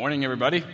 Morning, everybody.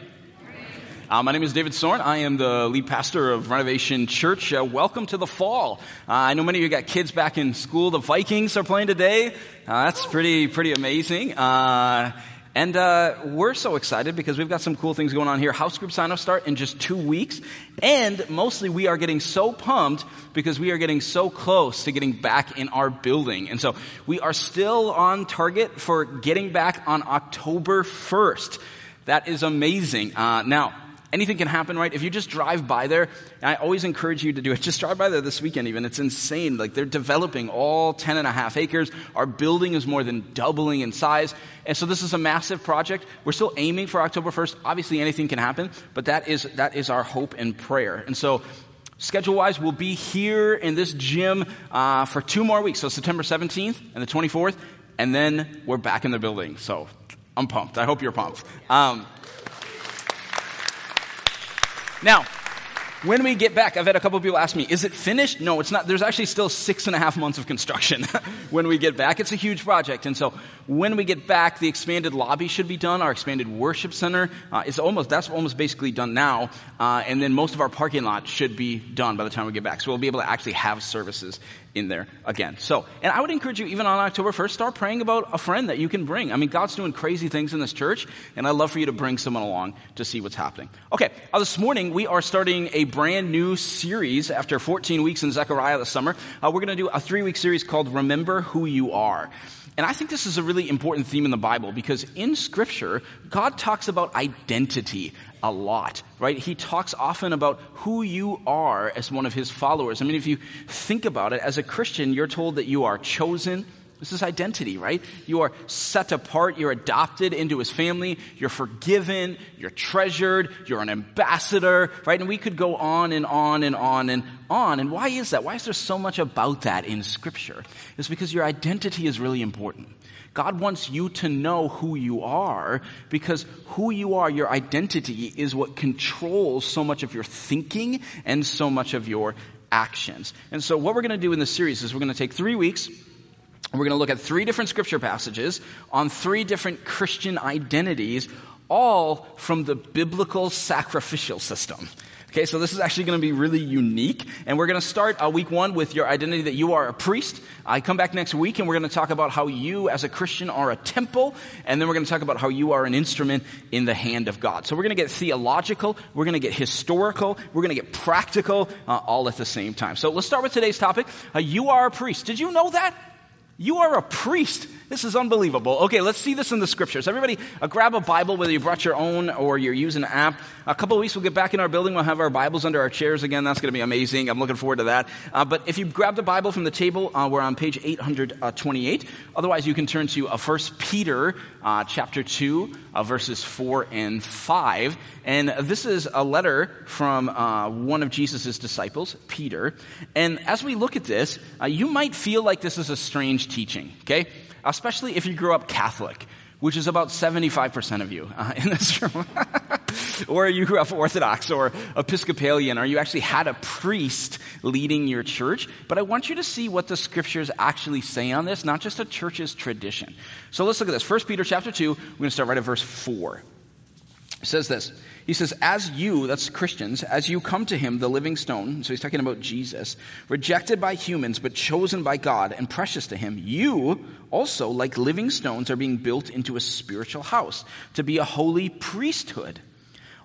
Uh, my name is David Sorn. I am the lead pastor of Renovation Church. Uh, welcome to the fall. Uh, I know many of you got kids back in school. The Vikings are playing today. Uh, that's pretty pretty amazing. Uh, and uh, we're so excited because we've got some cool things going on here. House group sign-ups start in just two weeks. And mostly we are getting so pumped because we are getting so close to getting back in our building. And so we are still on target for getting back on October 1st. That is amazing. Uh, now, anything can happen, right? If you just drive by there, I always encourage you to do it. Just drive by there this weekend even. It's insane. Like they're developing all 10 and a half acres. Our building is more than doubling in size. And so this is a massive project. We're still aiming for October 1st. Obviously anything can happen, but that is, that is our hope and prayer. And so Schedule wise, we'll be here in this gym uh, for two more weeks. So September 17th and the 24th, and then we're back in the building. So I'm pumped. I hope you're pumped. Um, now, when we get back, I've had a couple of people ask me, is it finished? No, it's not. There's actually still six and a half months of construction when we get back. It's a huge project. And so when we get back, the expanded lobby should be done. Our expanded worship center uh, is almost, that's almost basically done now. Uh, and then most of our parking lot should be done by the time we get back. So we'll be able to actually have services in there again. So, and I would encourage you, even on October 1st, start praying about a friend that you can bring. I mean, God's doing crazy things in this church, and I'd love for you to bring someone along to see what's happening. Okay, uh, this morning we are starting a brand new series after 14 weeks in Zechariah this summer. Uh, we're going to do a three week series called Remember Who You Are. And I think this is a really important theme in the Bible because in Scripture, God talks about identity a lot, right? He talks often about who you are as one of his followers. I mean, if you think about it, as a Christian, you're told that you are chosen, this is identity, right? You are set apart. You're adopted into his family. You're forgiven. You're treasured. You're an ambassador, right? And we could go on and on and on and on. And why is that? Why is there so much about that in scripture? It's because your identity is really important. God wants you to know who you are because who you are, your identity is what controls so much of your thinking and so much of your actions. And so what we're going to do in this series is we're going to take three weeks we're going to look at three different scripture passages on three different Christian identities, all from the biblical sacrificial system. Okay, so this is actually going to be really unique. And we're going to start uh, week one with your identity that you are a priest. I come back next week and we're going to talk about how you as a Christian are a temple. And then we're going to talk about how you are an instrument in the hand of God. So we're going to get theological. We're going to get historical. We're going to get practical uh, all at the same time. So let's start with today's topic. Uh, you are a priest. Did you know that? You are a priest. This is unbelievable. Okay, let's see this in the scriptures. Everybody, uh, grab a Bible, whether you brought your own or you're using an app. A couple of weeks, we'll get back in our building. We'll have our Bibles under our chairs again. That's going to be amazing. I'm looking forward to that. Uh, but if you grab the Bible from the table, uh, we're on page 828. Otherwise, you can turn to uh, 1 Peter uh, chapter 2, uh, verses 4 and 5. And this is a letter from uh, one of Jesus' disciples, Peter. And as we look at this, uh, you might feel like this is a strange teaching, okay? Especially if you grew up Catholic, which is about 75% of you uh, in this room. or you grew up Orthodox or Episcopalian, or you actually had a priest leading your church. But I want you to see what the scriptures actually say on this, not just a church's tradition. So let's look at this. 1 Peter chapter 2, we're going to start right at verse 4. Says this. He says, As you, that's Christians, as you come to him, the living stone, so he's talking about Jesus, rejected by humans, but chosen by God and precious to him, you also, like living stones, are being built into a spiritual house to be a holy priesthood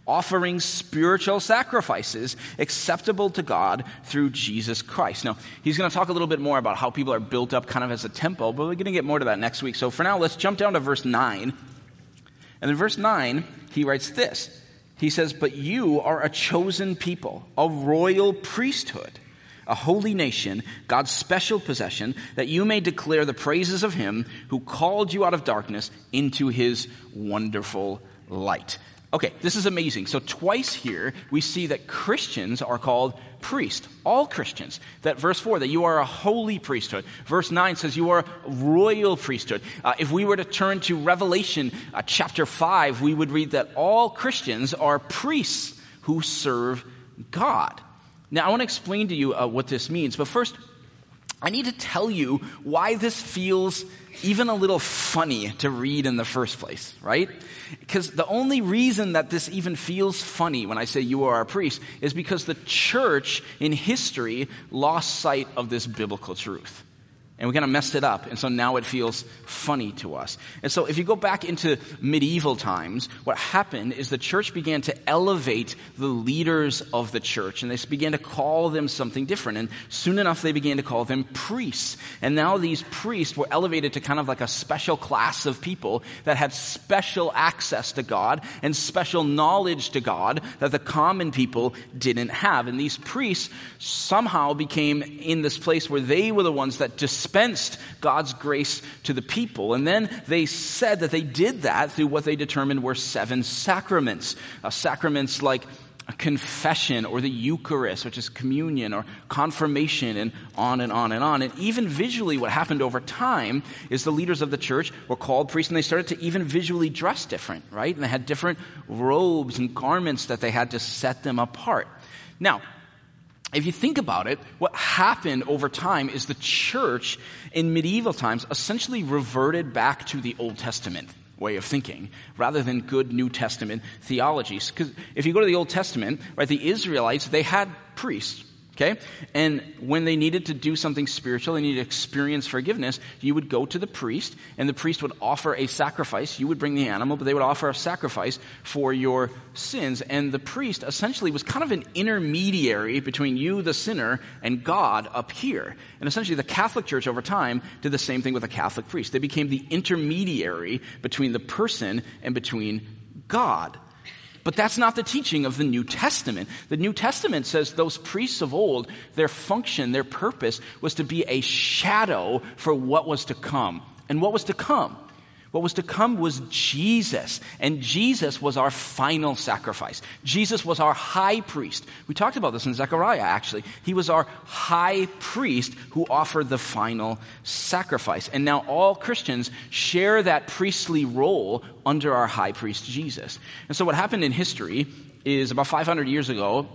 offering spiritual sacrifices acceptable to God through Jesus Christ. Now, he's going to talk a little bit more about how people are built up kind of as a temple, but we're going to get more to that next week. So for now, let's jump down to verse 9. And in verse 9, he writes this He says, But you are a chosen people, a royal priesthood. A holy nation, God's special possession, that you may declare the praises of him who called you out of darkness into his wonderful light. Okay, this is amazing. So, twice here, we see that Christians are called priest. All Christians. That verse 4, that you are a holy priesthood. Verse 9 says you are a royal priesthood. Uh, if we were to turn to Revelation uh, chapter 5, we would read that all Christians are priests who serve God. Now, I want to explain to you uh, what this means, but first, I need to tell you why this feels even a little funny to read in the first place, right? Because the only reason that this even feels funny when I say you are a priest is because the church in history lost sight of this biblical truth and we kind of messed it up. And so now it feels funny to us. And so if you go back into medieval times, what happened is the church began to elevate the leaders of the church and they began to call them something different. And soon enough, they began to call them priests. And now these priests were elevated to kind of like a special class of people that had special access to God and special knowledge to God that the common people didn't have. And these priests somehow became in this place where they were the ones that dispensed dispensed God's grace to the people. And then they said that they did that through what they determined were seven sacraments. Uh, sacraments like confession or the Eucharist, which is communion or confirmation, and on and on and on. And even visually, what happened over time is the leaders of the church were called priests and they started to even visually dress different, right? And they had different robes and garments that they had to set them apart. Now, if you think about it, what happened over time is the church in medieval times essentially reverted back to the Old Testament way of thinking rather than good New Testament theologies. Because if you go to the Old Testament, right, the Israelites, they had priests. Okay? And when they needed to do something spiritual, they needed to experience forgiveness, you would go to the priest, and the priest would offer a sacrifice. You would bring the animal, but they would offer a sacrifice for your sins. And the priest essentially was kind of an intermediary between you, the sinner, and God up here. And essentially, the Catholic Church over time did the same thing with the Catholic priest. They became the intermediary between the person and between God. But that's not the teaching of the New Testament. The New Testament says those priests of old, their function, their purpose was to be a shadow for what was to come. And what was to come? What was to come was Jesus, and Jesus was our final sacrifice. Jesus was our high priest. We talked about this in Zechariah, actually. He was our high priest who offered the final sacrifice. And now all Christians share that priestly role under our high priest Jesus. And so what happened in history is about 500 years ago,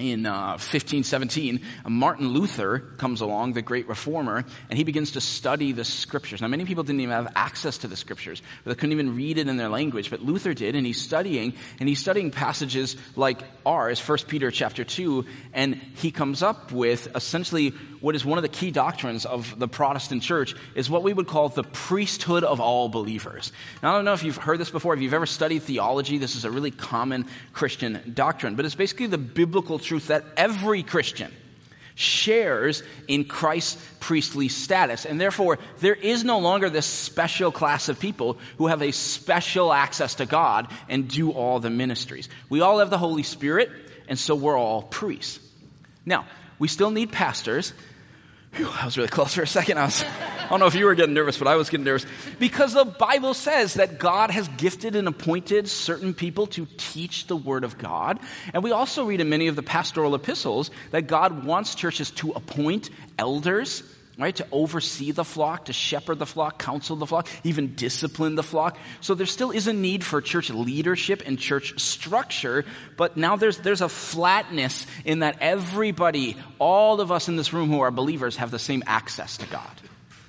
in uh, 1517, Martin Luther comes along, the great reformer, and he begins to study the scriptures. Now, many people didn't even have access to the scriptures, they couldn't even read it in their language, but Luther did, and he's studying, and he's studying passages like ours, 1 Peter chapter 2, and he comes up with essentially what is one of the key doctrines of the Protestant church is what we would call the priesthood of all believers. Now, I don't know if you've heard this before, if you've ever studied theology, this is a really common Christian doctrine, but it's basically the biblical truth that every Christian shares in Christ's priestly status. And therefore, there is no longer this special class of people who have a special access to God and do all the ministries. We all have the Holy Spirit, and so we're all priests. Now, we still need pastors, Whew, I was really close for a second. I, was, I don't know if you were getting nervous, but I was getting nervous. Because the Bible says that God has gifted and appointed certain people to teach the Word of God. And we also read in many of the pastoral epistles that God wants churches to appoint elders right? To oversee the flock, to shepherd the flock, counsel the flock, even discipline the flock. So there still is a need for church leadership and church structure, but now there's, there's a flatness in that everybody, all of us in this room who are believers, have the same access to God.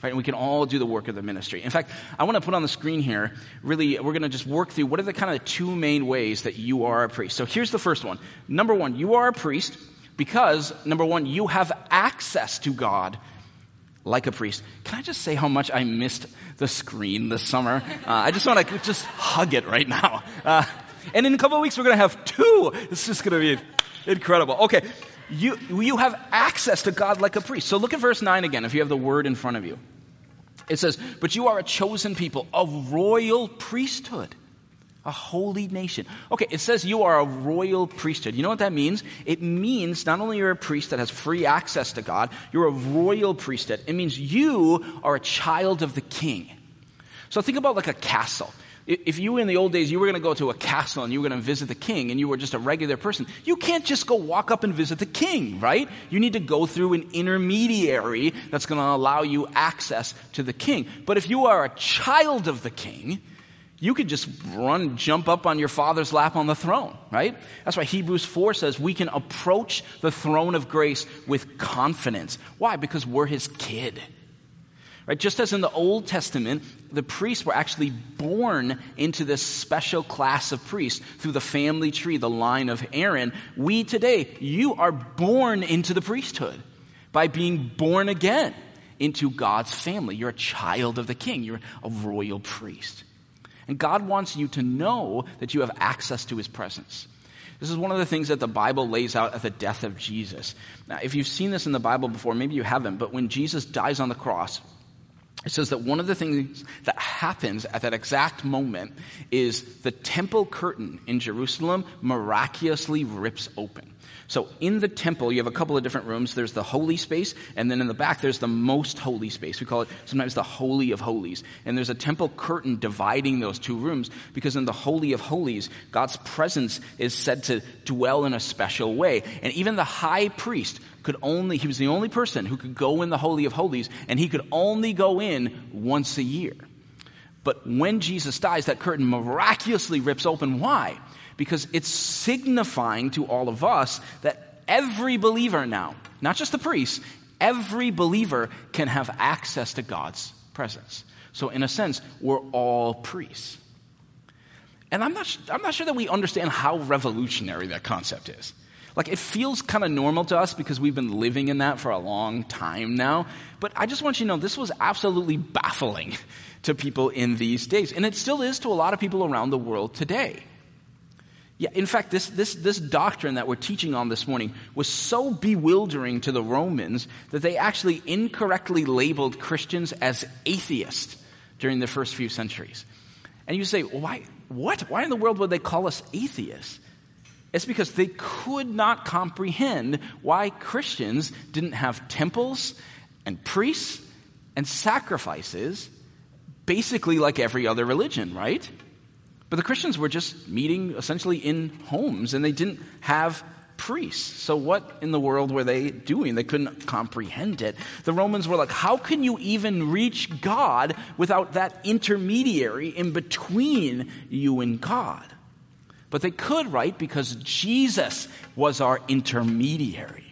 Right, and we can all do the work of the ministry. In fact, I want to put on the screen here, really, we're going to just work through what are the kind of two main ways that you are a priest. So here's the first one. Number one, you are a priest because, number one, you have access to God like a priest. Can I just say how much I missed the screen this summer? Uh, I just want to just hug it right now. Uh, and in a couple of weeks, we're going to have two. It's just going to be incredible. Okay, you, you have access to God like a priest. So look at verse 9 again, if you have the word in front of you. It says, But you are a chosen people, a royal priesthood a holy nation. Okay, it says you are a royal priesthood. You know what that means? It means not only you're a priest that has free access to God, you're a royal priesthood. It means you are a child of the king. So think about like a castle. If you in the old days, you were going to go to a castle and you were going to visit the king and you were just a regular person, you can't just go walk up and visit the king, right? You need to go through an intermediary that's going to allow you access to the king. But if you are a child of the king, you could just run, jump up on your father's lap on the throne, right? That's why Hebrews 4 says we can approach the throne of grace with confidence. Why? Because we're his kid. Right? Just as in the Old Testament, the priests were actually born into this special class of priests through the family tree, the line of Aaron. We today, you are born into the priesthood by being born again into God's family. You're a child of the king, you're a royal priest. And God wants you to know that you have access to his presence. This is one of the things that the Bible lays out at the death of Jesus. Now, if you've seen this in the Bible before, maybe you haven't, but when Jesus dies on the cross, it says that one of the things that happens at that exact moment is the temple curtain in Jerusalem miraculously rips open. So in the temple, you have a couple of different rooms. There's the holy space, and then in the back, there's the most holy space. We call it sometimes the Holy of Holies. And there's a temple curtain dividing those two rooms because in the Holy of Holies, God's presence is said to dwell in a special way. And even the high priest could only, he was the only person who could go in the Holy of Holies, and he could only go in once a year. But when Jesus dies, that curtain miraculously rips open. Why? because it's signifying to all of us that every believer now, not just the priests, every believer can have access to God's presence. So, in a sense, we're all priests. And I'm not, I'm not sure that we understand how revolutionary that concept is. Like, it feels kind of normal to us because we've been living in that for a long time now. But I just want you to know this was absolutely baffling to people in these days. And it still is to a lot of people around the world today. Yeah, in fact, this, this, this doctrine that we're teaching on this morning was so bewildering to the Romans that they actually incorrectly labeled Christians as atheists during the first few centuries. And you say, why, what? Why in the world would they call us atheists? It's because they could not comprehend why Christians didn't have temples and priests and sacrifices, basically like every other religion, right? But the Christians were just meeting essentially in homes and they didn't have priests. So, what in the world were they doing? They couldn't comprehend it. The Romans were like, how can you even reach God without that intermediary in between you and God? But they could, right? Because Jesus was our intermediary.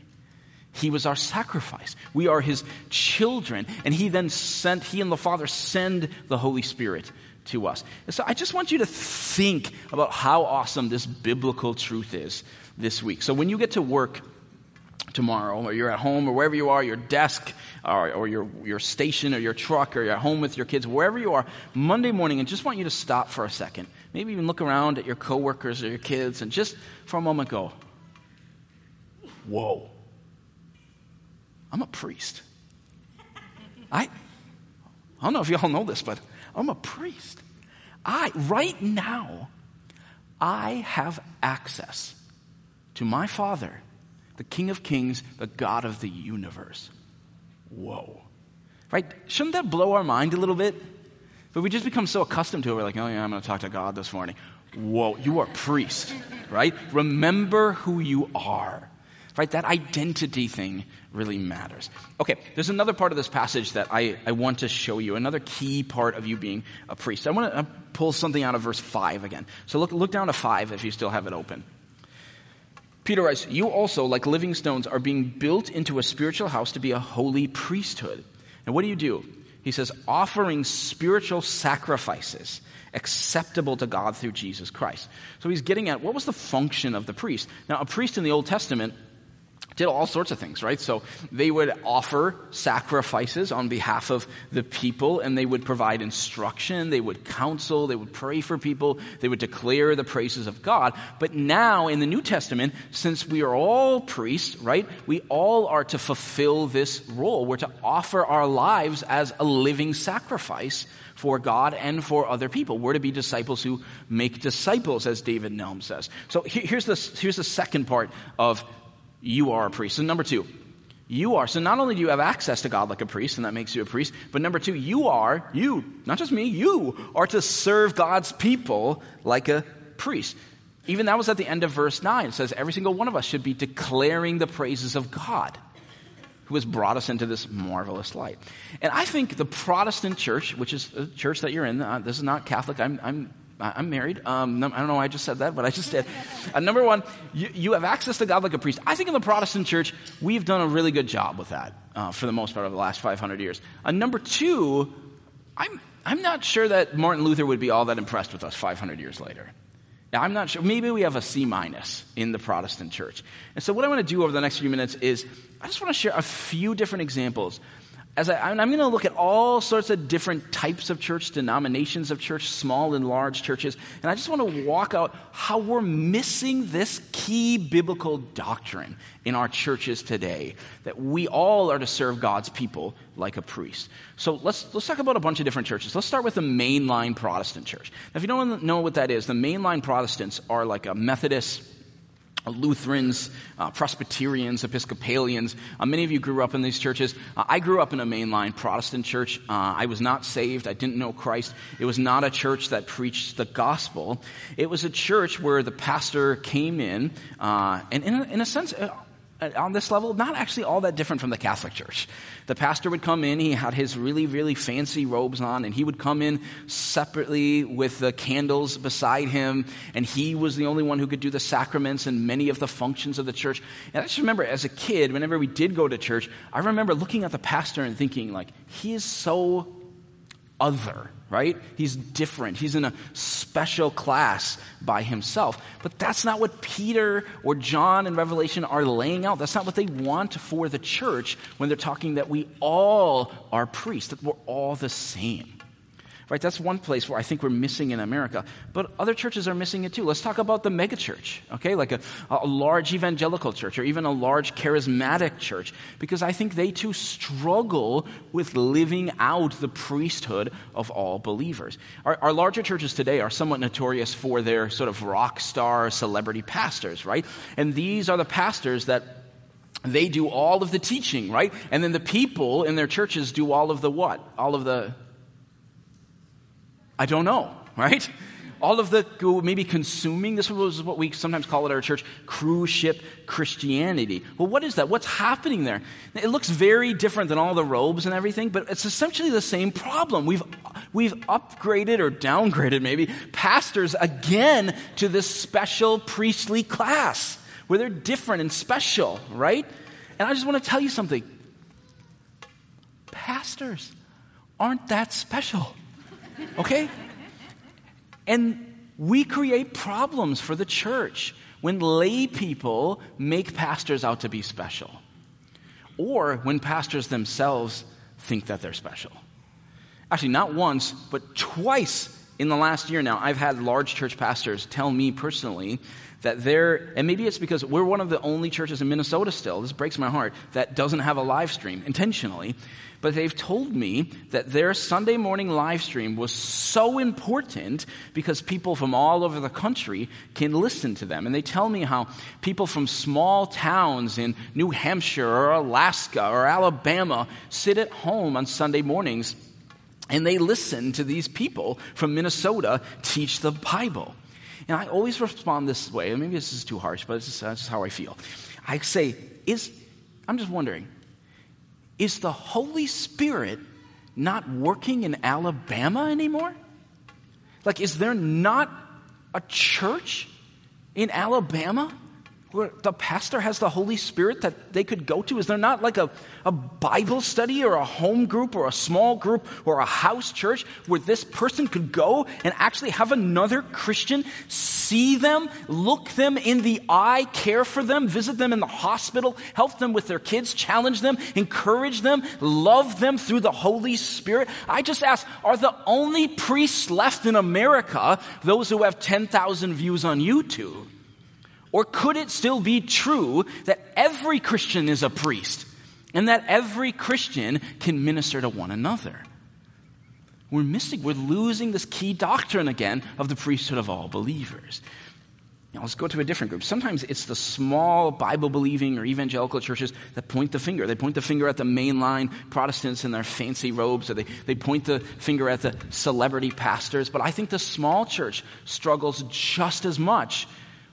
He was our sacrifice. We are his children. And he then sent, he and the Father send the Holy Spirit to us. And so I just want you to think about how awesome this biblical truth is this week. So when you get to work tomorrow, or you're at home, or wherever you are, your desk, or, or your, your station, or your truck, or you're at home with your kids, wherever you are, Monday morning, and just want you to stop for a second. Maybe even look around at your coworkers or your kids, and just for a moment go, Whoa, I'm a priest. I, I don't know if y'all know this, but I'm a priest. I, right now, I have access to my Father, the King of Kings, the God of the universe. Whoa. Right? Shouldn't that blow our mind a little bit? But we just become so accustomed to it. We're like, oh, yeah, I'm going to talk to God this morning. Whoa, you are priest, right? Remember who you are right? That identity thing really matters. Okay, there's another part of this passage that I, I want to show you, another key part of you being a priest. I want to uh, pull something out of verse 5 again. So look, look down to 5 if you still have it open. Peter writes, You also, like living stones, are being built into a spiritual house to be a holy priesthood. And what do you do? He says, offering spiritual sacrifices acceptable to God through Jesus Christ. So he's getting at what was the function of the priest? Now, a priest in the Old Testament did all sorts of things, right? So they would offer sacrifices on behalf of the people and they would provide instruction, they would counsel, they would pray for people, they would declare the praises of God. But now in the New Testament, since we are all priests, right, we all are to fulfill this role. We're to offer our lives as a living sacrifice for God and for other people. We're to be disciples who make disciples, as David Nelm says. So here's the, here's the second part of you are a priest. And number two, you are. So not only do you have access to God like a priest, and that makes you a priest, but number two, you are, you, not just me, you are to serve God's people like a priest. Even that was at the end of verse 9. It says every single one of us should be declaring the praises of God who has brought us into this marvelous light. And I think the Protestant church, which is a church that you're in, uh, this is not Catholic, I'm, I'm I'm married. Um, I don't know why I just said that, but I just did. Uh, number one, you, you, have access to God like a priest. I think in the Protestant church, we've done a really good job with that uh, for the most part over the last 500 years. Uh, number two, I'm, I'm not sure that Martin Luther would be all that impressed with us 500 years later. Now, I'm not sure. Maybe we have a C minus in the Protestant church. And so, what I want to do over the next few minutes is I just want to share a few different examples as I, am going to look at all sorts of different types of church, denominations of church, small and large churches, and I just want to walk out how we're missing this key biblical doctrine in our churches today that we all are to serve God's people like a priest. So let's, let's talk about a bunch of different churches. Let's start with the mainline Protestant church. Now, if you don't know what that is, the mainline Protestants are like a Methodist, Lutherans, uh, Presbyterians, Episcopalians. Uh, many of you grew up in these churches. Uh, I grew up in a mainline Protestant church. Uh, I was not saved. I didn't know Christ. It was not a church that preached the gospel. It was a church where the pastor came in, uh, and in a, in a sense, uh, Uh, on this level, not actually all that different from the Catholic Church. The pastor would come in, he had his really, really fancy robes on, and he would come in separately with the candles beside him, and he was the only one who could do the sacraments and many of the functions of the church. And I just remember as a kid, whenever we did go to church, I remember looking at the pastor and thinking, like, he is so other right? He's different. He's in a special class by himself. But that's not what Peter or John in Revelation are laying out. That's not what they want for the church when they're talking that we all are priests, that we're all the same. Right? That's one place where I think we're missing in America. But other churches are missing it too. Let's talk about the megachurch, okay? Like a, a large evangelical church or even a large charismatic church, because I think they too struggle with living out the priesthood of all believers. Our, our larger churches today are somewhat notorious for their sort of rock star celebrity pastors, right? And these are the pastors that they do all of the teaching, right? And then the people in their churches do all of the what? All of the I don't know, right? All of the maybe consuming, this was what we sometimes call it at our church, cruise ship Christianity. Well, what is that? What's happening there? It looks very different than all the robes and everything, but it's essentially the same problem. We've, we've upgraded or downgraded maybe pastors again to this special priestly class where they're different and special, right? And I just want to tell you something. Pastors aren't that special. Okay? And we create problems for the church when lay people make pastors out to be special, or when pastors themselves think that they're special. Actually, not once, but twice in the last year now, I've had large church pastors tell me personally that they're, and maybe it's because we're one of the only churches in Minnesota still, this breaks my heart, that doesn't have a live stream intentionally. But they've told me that their Sunday morning live stream was so important because people from all over the country can listen to them. And they tell me how people from small towns in New Hampshire or Alaska or Alabama sit at home on Sunday mornings and they listen to these people from Minnesota teach the Bible. And I always respond this way. Maybe this is too harsh, but this is, this is how I feel. I say, is, I'm just wondering, is the Holy Spirit not working in Alabama anymore? Like, is there not a church in Alabama the pastor has the Holy Spirit that they could go to? Is there not like a, a Bible study or a home group or a small group or a house church where this person could go and actually have another Christian see them, look them in the eye, care for them, visit them in the hospital, help them with their kids, challenge them, encourage them, love them through the Holy Spirit? I just ask, are the only priests left in America those who have 10,000 views on YouTube? Or could it still be true that every Christian is a priest and that every Christian can minister to one another? We're missing, we're losing this key doctrine again of the priesthood of all believers. Now, let's go to a different group. Sometimes it's the small Bible believing or evangelical churches that point the finger. They point the finger at the mainline Protestants in their fancy robes, or they, they point the finger at the celebrity pastors. But I think the small church struggles just as much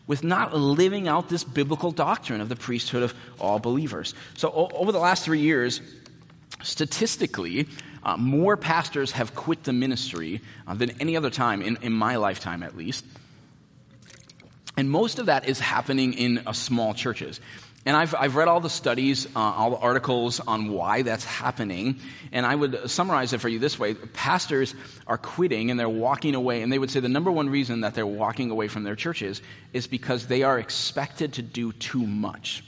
with not living out this biblical doctrine of the priesthood of all believers. So, o- over the last three years, statistically, uh, more pastors have quit the ministry uh, than any other time, in, in my lifetime at least. And most of that is happening in uh, small churches. And I've, I've read all the studies, uh, all the articles on why that's happening. And I would summarize it for you this way pastors are quitting and they're walking away. And they would say the number one reason that they're walking away from their churches is because they are expected to do too much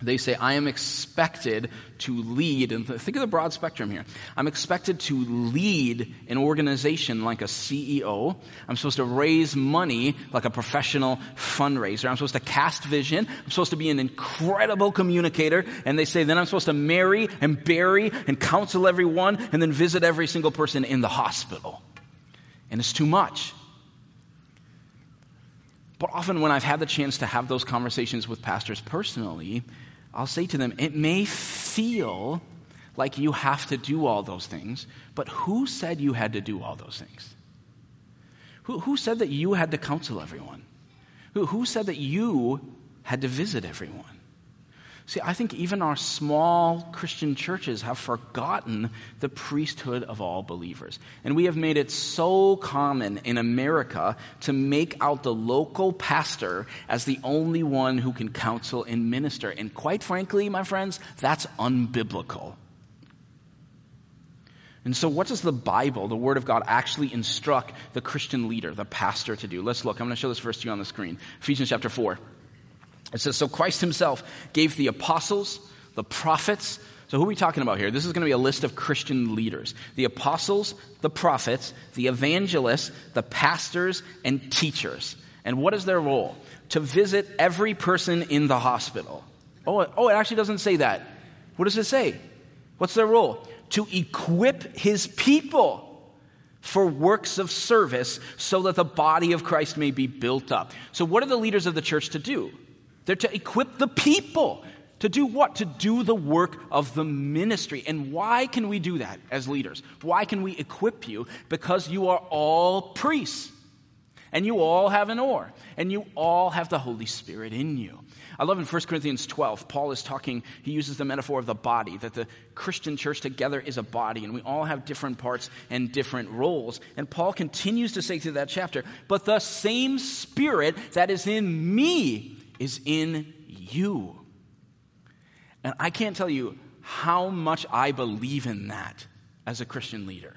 they say, I am expected to lead, and think of the broad spectrum here. I'm expected to lead an organization like a CEO. I'm supposed to raise money like a professional fundraiser. I'm supposed to cast vision. I'm supposed to be an incredible communicator. And they say, then I'm supposed to marry and bury and counsel everyone and then visit every single person in the hospital. And it's too much. But often, when I've had the chance to have those conversations with pastors personally, I'll say to them, it may feel like you have to do all those things, but who said you had to do all those things? Who, who said that you had to counsel everyone? Who, who said that you had to visit everyone? See, I think even our small Christian churches have forgotten the priesthood of all believers. And we have made it so common in America to make out the local pastor as the only one who can counsel and minister. And quite frankly, my friends, that's unbiblical. And so, what does the Bible, the Word of God, actually instruct the Christian leader, the pastor, to do? Let's look. I'm going to show this verse to you on the screen. Ephesians chapter 4. It says, So Christ himself gave the apostles, the prophets. So who are we talking about here? This is going to be a list of Christian leaders the apostles, the prophets, the evangelists, the pastors, and teachers. And what is their role? To visit every person in the hospital. Oh, oh, it actually doesn't say that. What does it say? What's their role? To equip his people for works of service so that the body of Christ may be built up. So, what are the leaders of the church to do? They're to equip the people. To do what? To do the work of the ministry. And why can we do that as leaders? Why can we equip you? Because you are all priests. And you all have an oar. And you all have the Holy Spirit in you. I love in 1 Corinthians 12, Paul is talking, he uses the metaphor of the body, that the Christian church together is a body, and we all have different parts and different roles. And Paul continues to say through that chapter, but the same spirit that is in me is in you. And I can't tell you how much I believe in that as a Christian leader.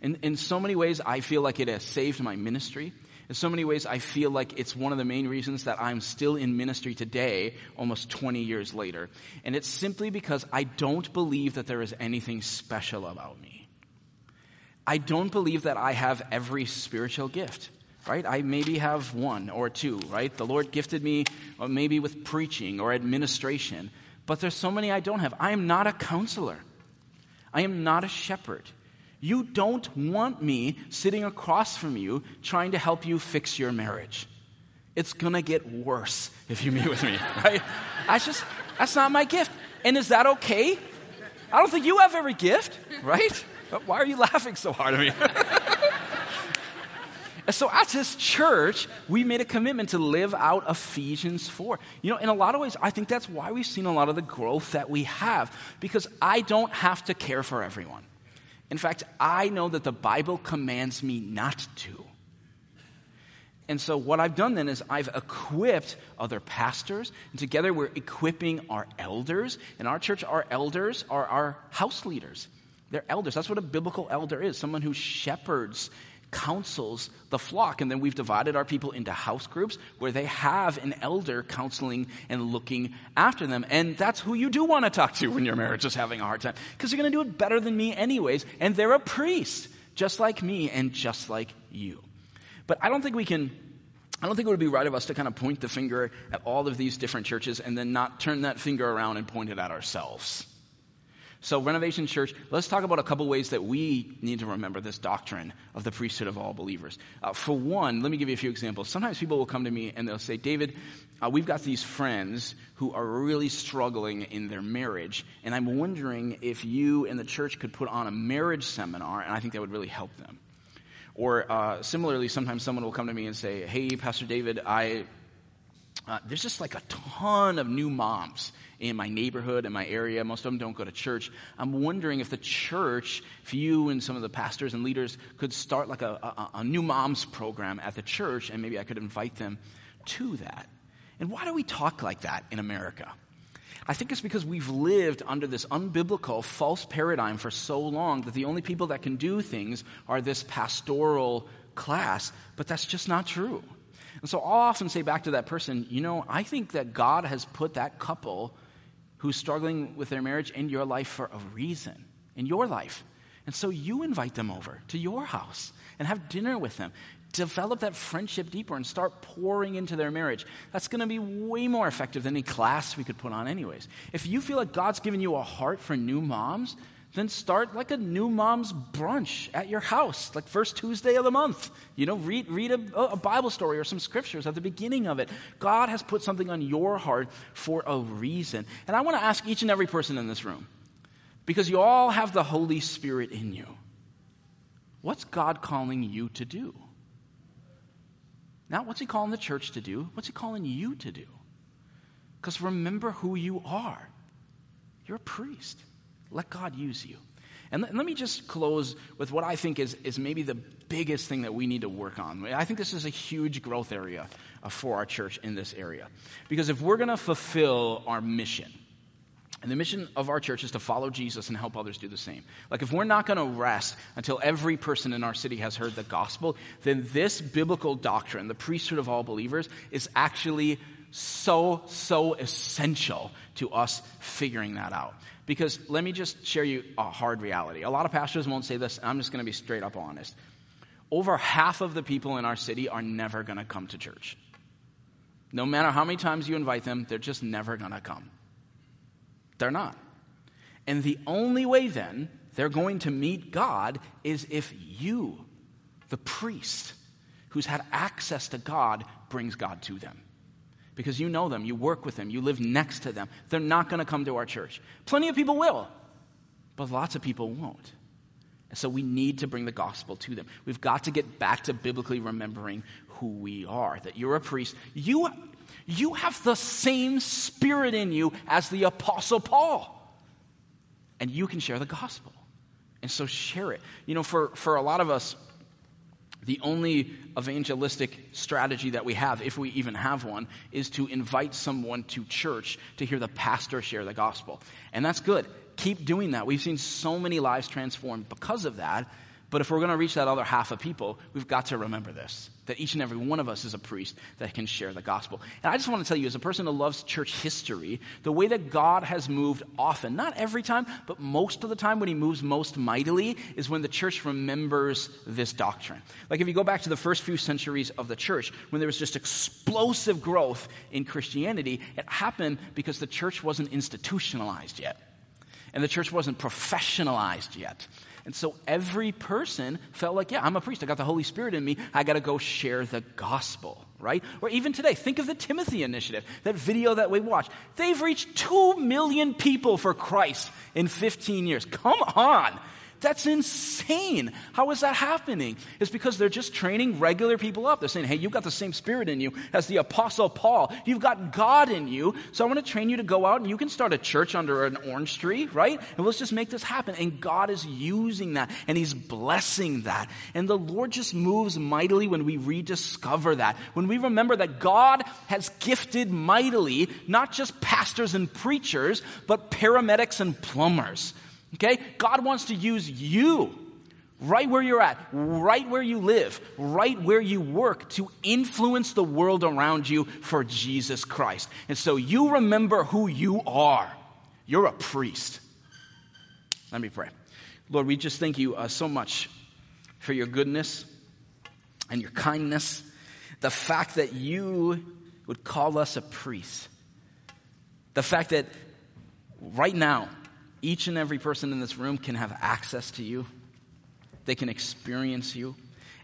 In, in so many ways, I feel like it has saved my ministry. In so many ways, I feel like it's one of the main reasons that I'm still in ministry today, almost 20 years later. And it's simply because I don't believe that there is anything special about me. I don't believe that I have every spiritual gift right? I maybe have one or two, right? The Lord gifted me uh, maybe with preaching or administration, but there's so many I don't have. I am not a counselor. I am not a shepherd. You don't want me sitting across from you trying to help you fix your marriage. It's going to get worse if you meet with me, right? That's just, that's not my gift. And is that okay? I don't think you have every gift, right? Why are you laughing so hard at me? So at this church, we made a commitment to live out Ephesians 4. You know, in a lot of ways, I think that's why we've seen a lot of the growth that we have, because I don't have to care for everyone. In fact, I know that the Bible commands me not to. And so, what I've done then is I've equipped other pastors, and together we're equipping our elders. In our church, our elders are our house leaders. They're elders. That's what a biblical elder is someone who shepherds counsels the flock. And then we've divided our people into house groups where they have an elder counseling and looking after them. And that's who you do want to talk to when your marriage is having a hard time because they're going to do it better than me, anyways. And they're a priest, just like me and just like you. But I don't think we can I don't think it would be right of us to kind of point the finger at all of these different churches and then not turn that finger around and point it at ourselves. So, Renovation Church, let's talk about a couple ways that we need to remember this doctrine of the priesthood of all believers. Uh, for one, let me give you a few examples. Sometimes people will come to me and they'll say, David, uh, we've got these friends who are really struggling in their marriage, and I'm wondering if you and the church could put on a marriage seminar, and I think that would really help them. Or uh, similarly, sometimes someone will come to me and say, Hey, Pastor David, I uh, there's just like a ton of new moms in my neighborhood, in my area. Most of them don't go to church. I'm wondering if the church, if you and some of the pastors and leaders could start like a, a, a new moms program at the church, and maybe I could invite them to that. And why do we talk like that in America? I think it's because we've lived under this unbiblical, false paradigm for so long that the only people that can do things are this pastoral class, but that's just not true. And so I'll often say back to that person, you know, I think that God has put that couple who's struggling with their marriage in your life for a reason, in your life. And so you invite them over to your house and have dinner with them. Develop that friendship deeper and start pouring into their marriage. That's going to be way more effective than any class we could put on, anyways. If you feel like God's given you a heart for new moms, then start like a new mom's brunch at your house, like first Tuesday of the month. You know, read, read a, a, Bible story or some scriptures at the beginning of it. God has put something on your heart for a reason. And I want to ask each and every person in this room, because you all have the Holy Spirit in you, what's God calling you to do? Not what's He calling the church to do, what's He calling you to do? Because remember who you are. You're a priest. Let God use you. And let, me just close with what I think is, is maybe the biggest thing that we need to work on. I think this is a huge growth area uh, for our church in this area. Because if we're going to fulfill our mission, and the mission of our church is to follow Jesus and help others do the same. Like, if we're not going to rest until every person in our city has heard the gospel, then this biblical doctrine, the priesthood of all believers, is actually so, so essential to us figuring that out. Because let me just share you a hard reality. A lot of pastors won't say this, I'm just going to be straight up honest. Over half of the people in our city are never going to come to church. No matter how many times you invite them, they're just never going to come. They're not. And the only way then they're going to meet God is if you, the priest, who's had access to God, brings God to them because you know them, you work with them, you live next to them. They're not going to come to our church. Plenty of people will, but lots of people won't. And so we need to bring the gospel to them. We've got to get back to biblically remembering who we are. That you're a priest. You, you have the same spirit in you as the Apostle Paul. And you can share the gospel. And so share it. You know, for, for a lot of us, the only evangelistic strategy that we have, if we even have one, is to invite someone to church to hear the pastor share the gospel. And that's good. Keep doing that. We've seen so many lives transformed because of that. But if we're going to reach that other half of people, we've got to remember this that each and every one of us is a priest that can share the gospel. And I just want to tell you, as a person who loves church history, the way that God has moved often, not every time, but most of the time when he moves most mightily, is when the church remembers this doctrine. Like if you go back to the first few centuries of the church, when there was just explosive growth in Christianity, it happened because the church wasn't institutionalized yet. And the church wasn't professionalized yet. And so every person felt like, yeah, I'm a priest. I got the Holy Spirit in me. I got to go share the gospel, right? Or even today, think of the Timothy Initiative, that video that we watched. They've reached 2 million people for Christ in 15 years. Come on. That's insane. How is that happening? It's because they're just training regular people up. They're saying, hey, you've got the same spirit in you as the Apostle Paul. You've got God in you. So I want to train you to go out and you can start a church under an orange tree, right? And let's just make this happen. And God is using that and He's blessing that. And the Lord just moves mightily when we rediscover that. When we remember that God has gifted mightily, not just pastors and preachers, but paramedics and plumbers Okay? God wants to use you right where you're at, right where you live, right where you work to influence the world around you for Jesus Christ. And so you remember who you are. You're a priest. Let me pray. Lord, we just thank you uh, so much for your goodness and your kindness. The fact that you would call us a priest. The fact that right now, each and every person in this room can have access to you, they can experience you,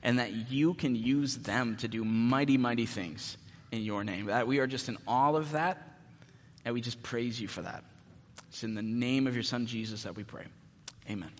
and that you can use them to do mighty, mighty things in your name. That we are just in all of that, and we just praise you for that. It's in the name of your son Jesus that we pray. Amen.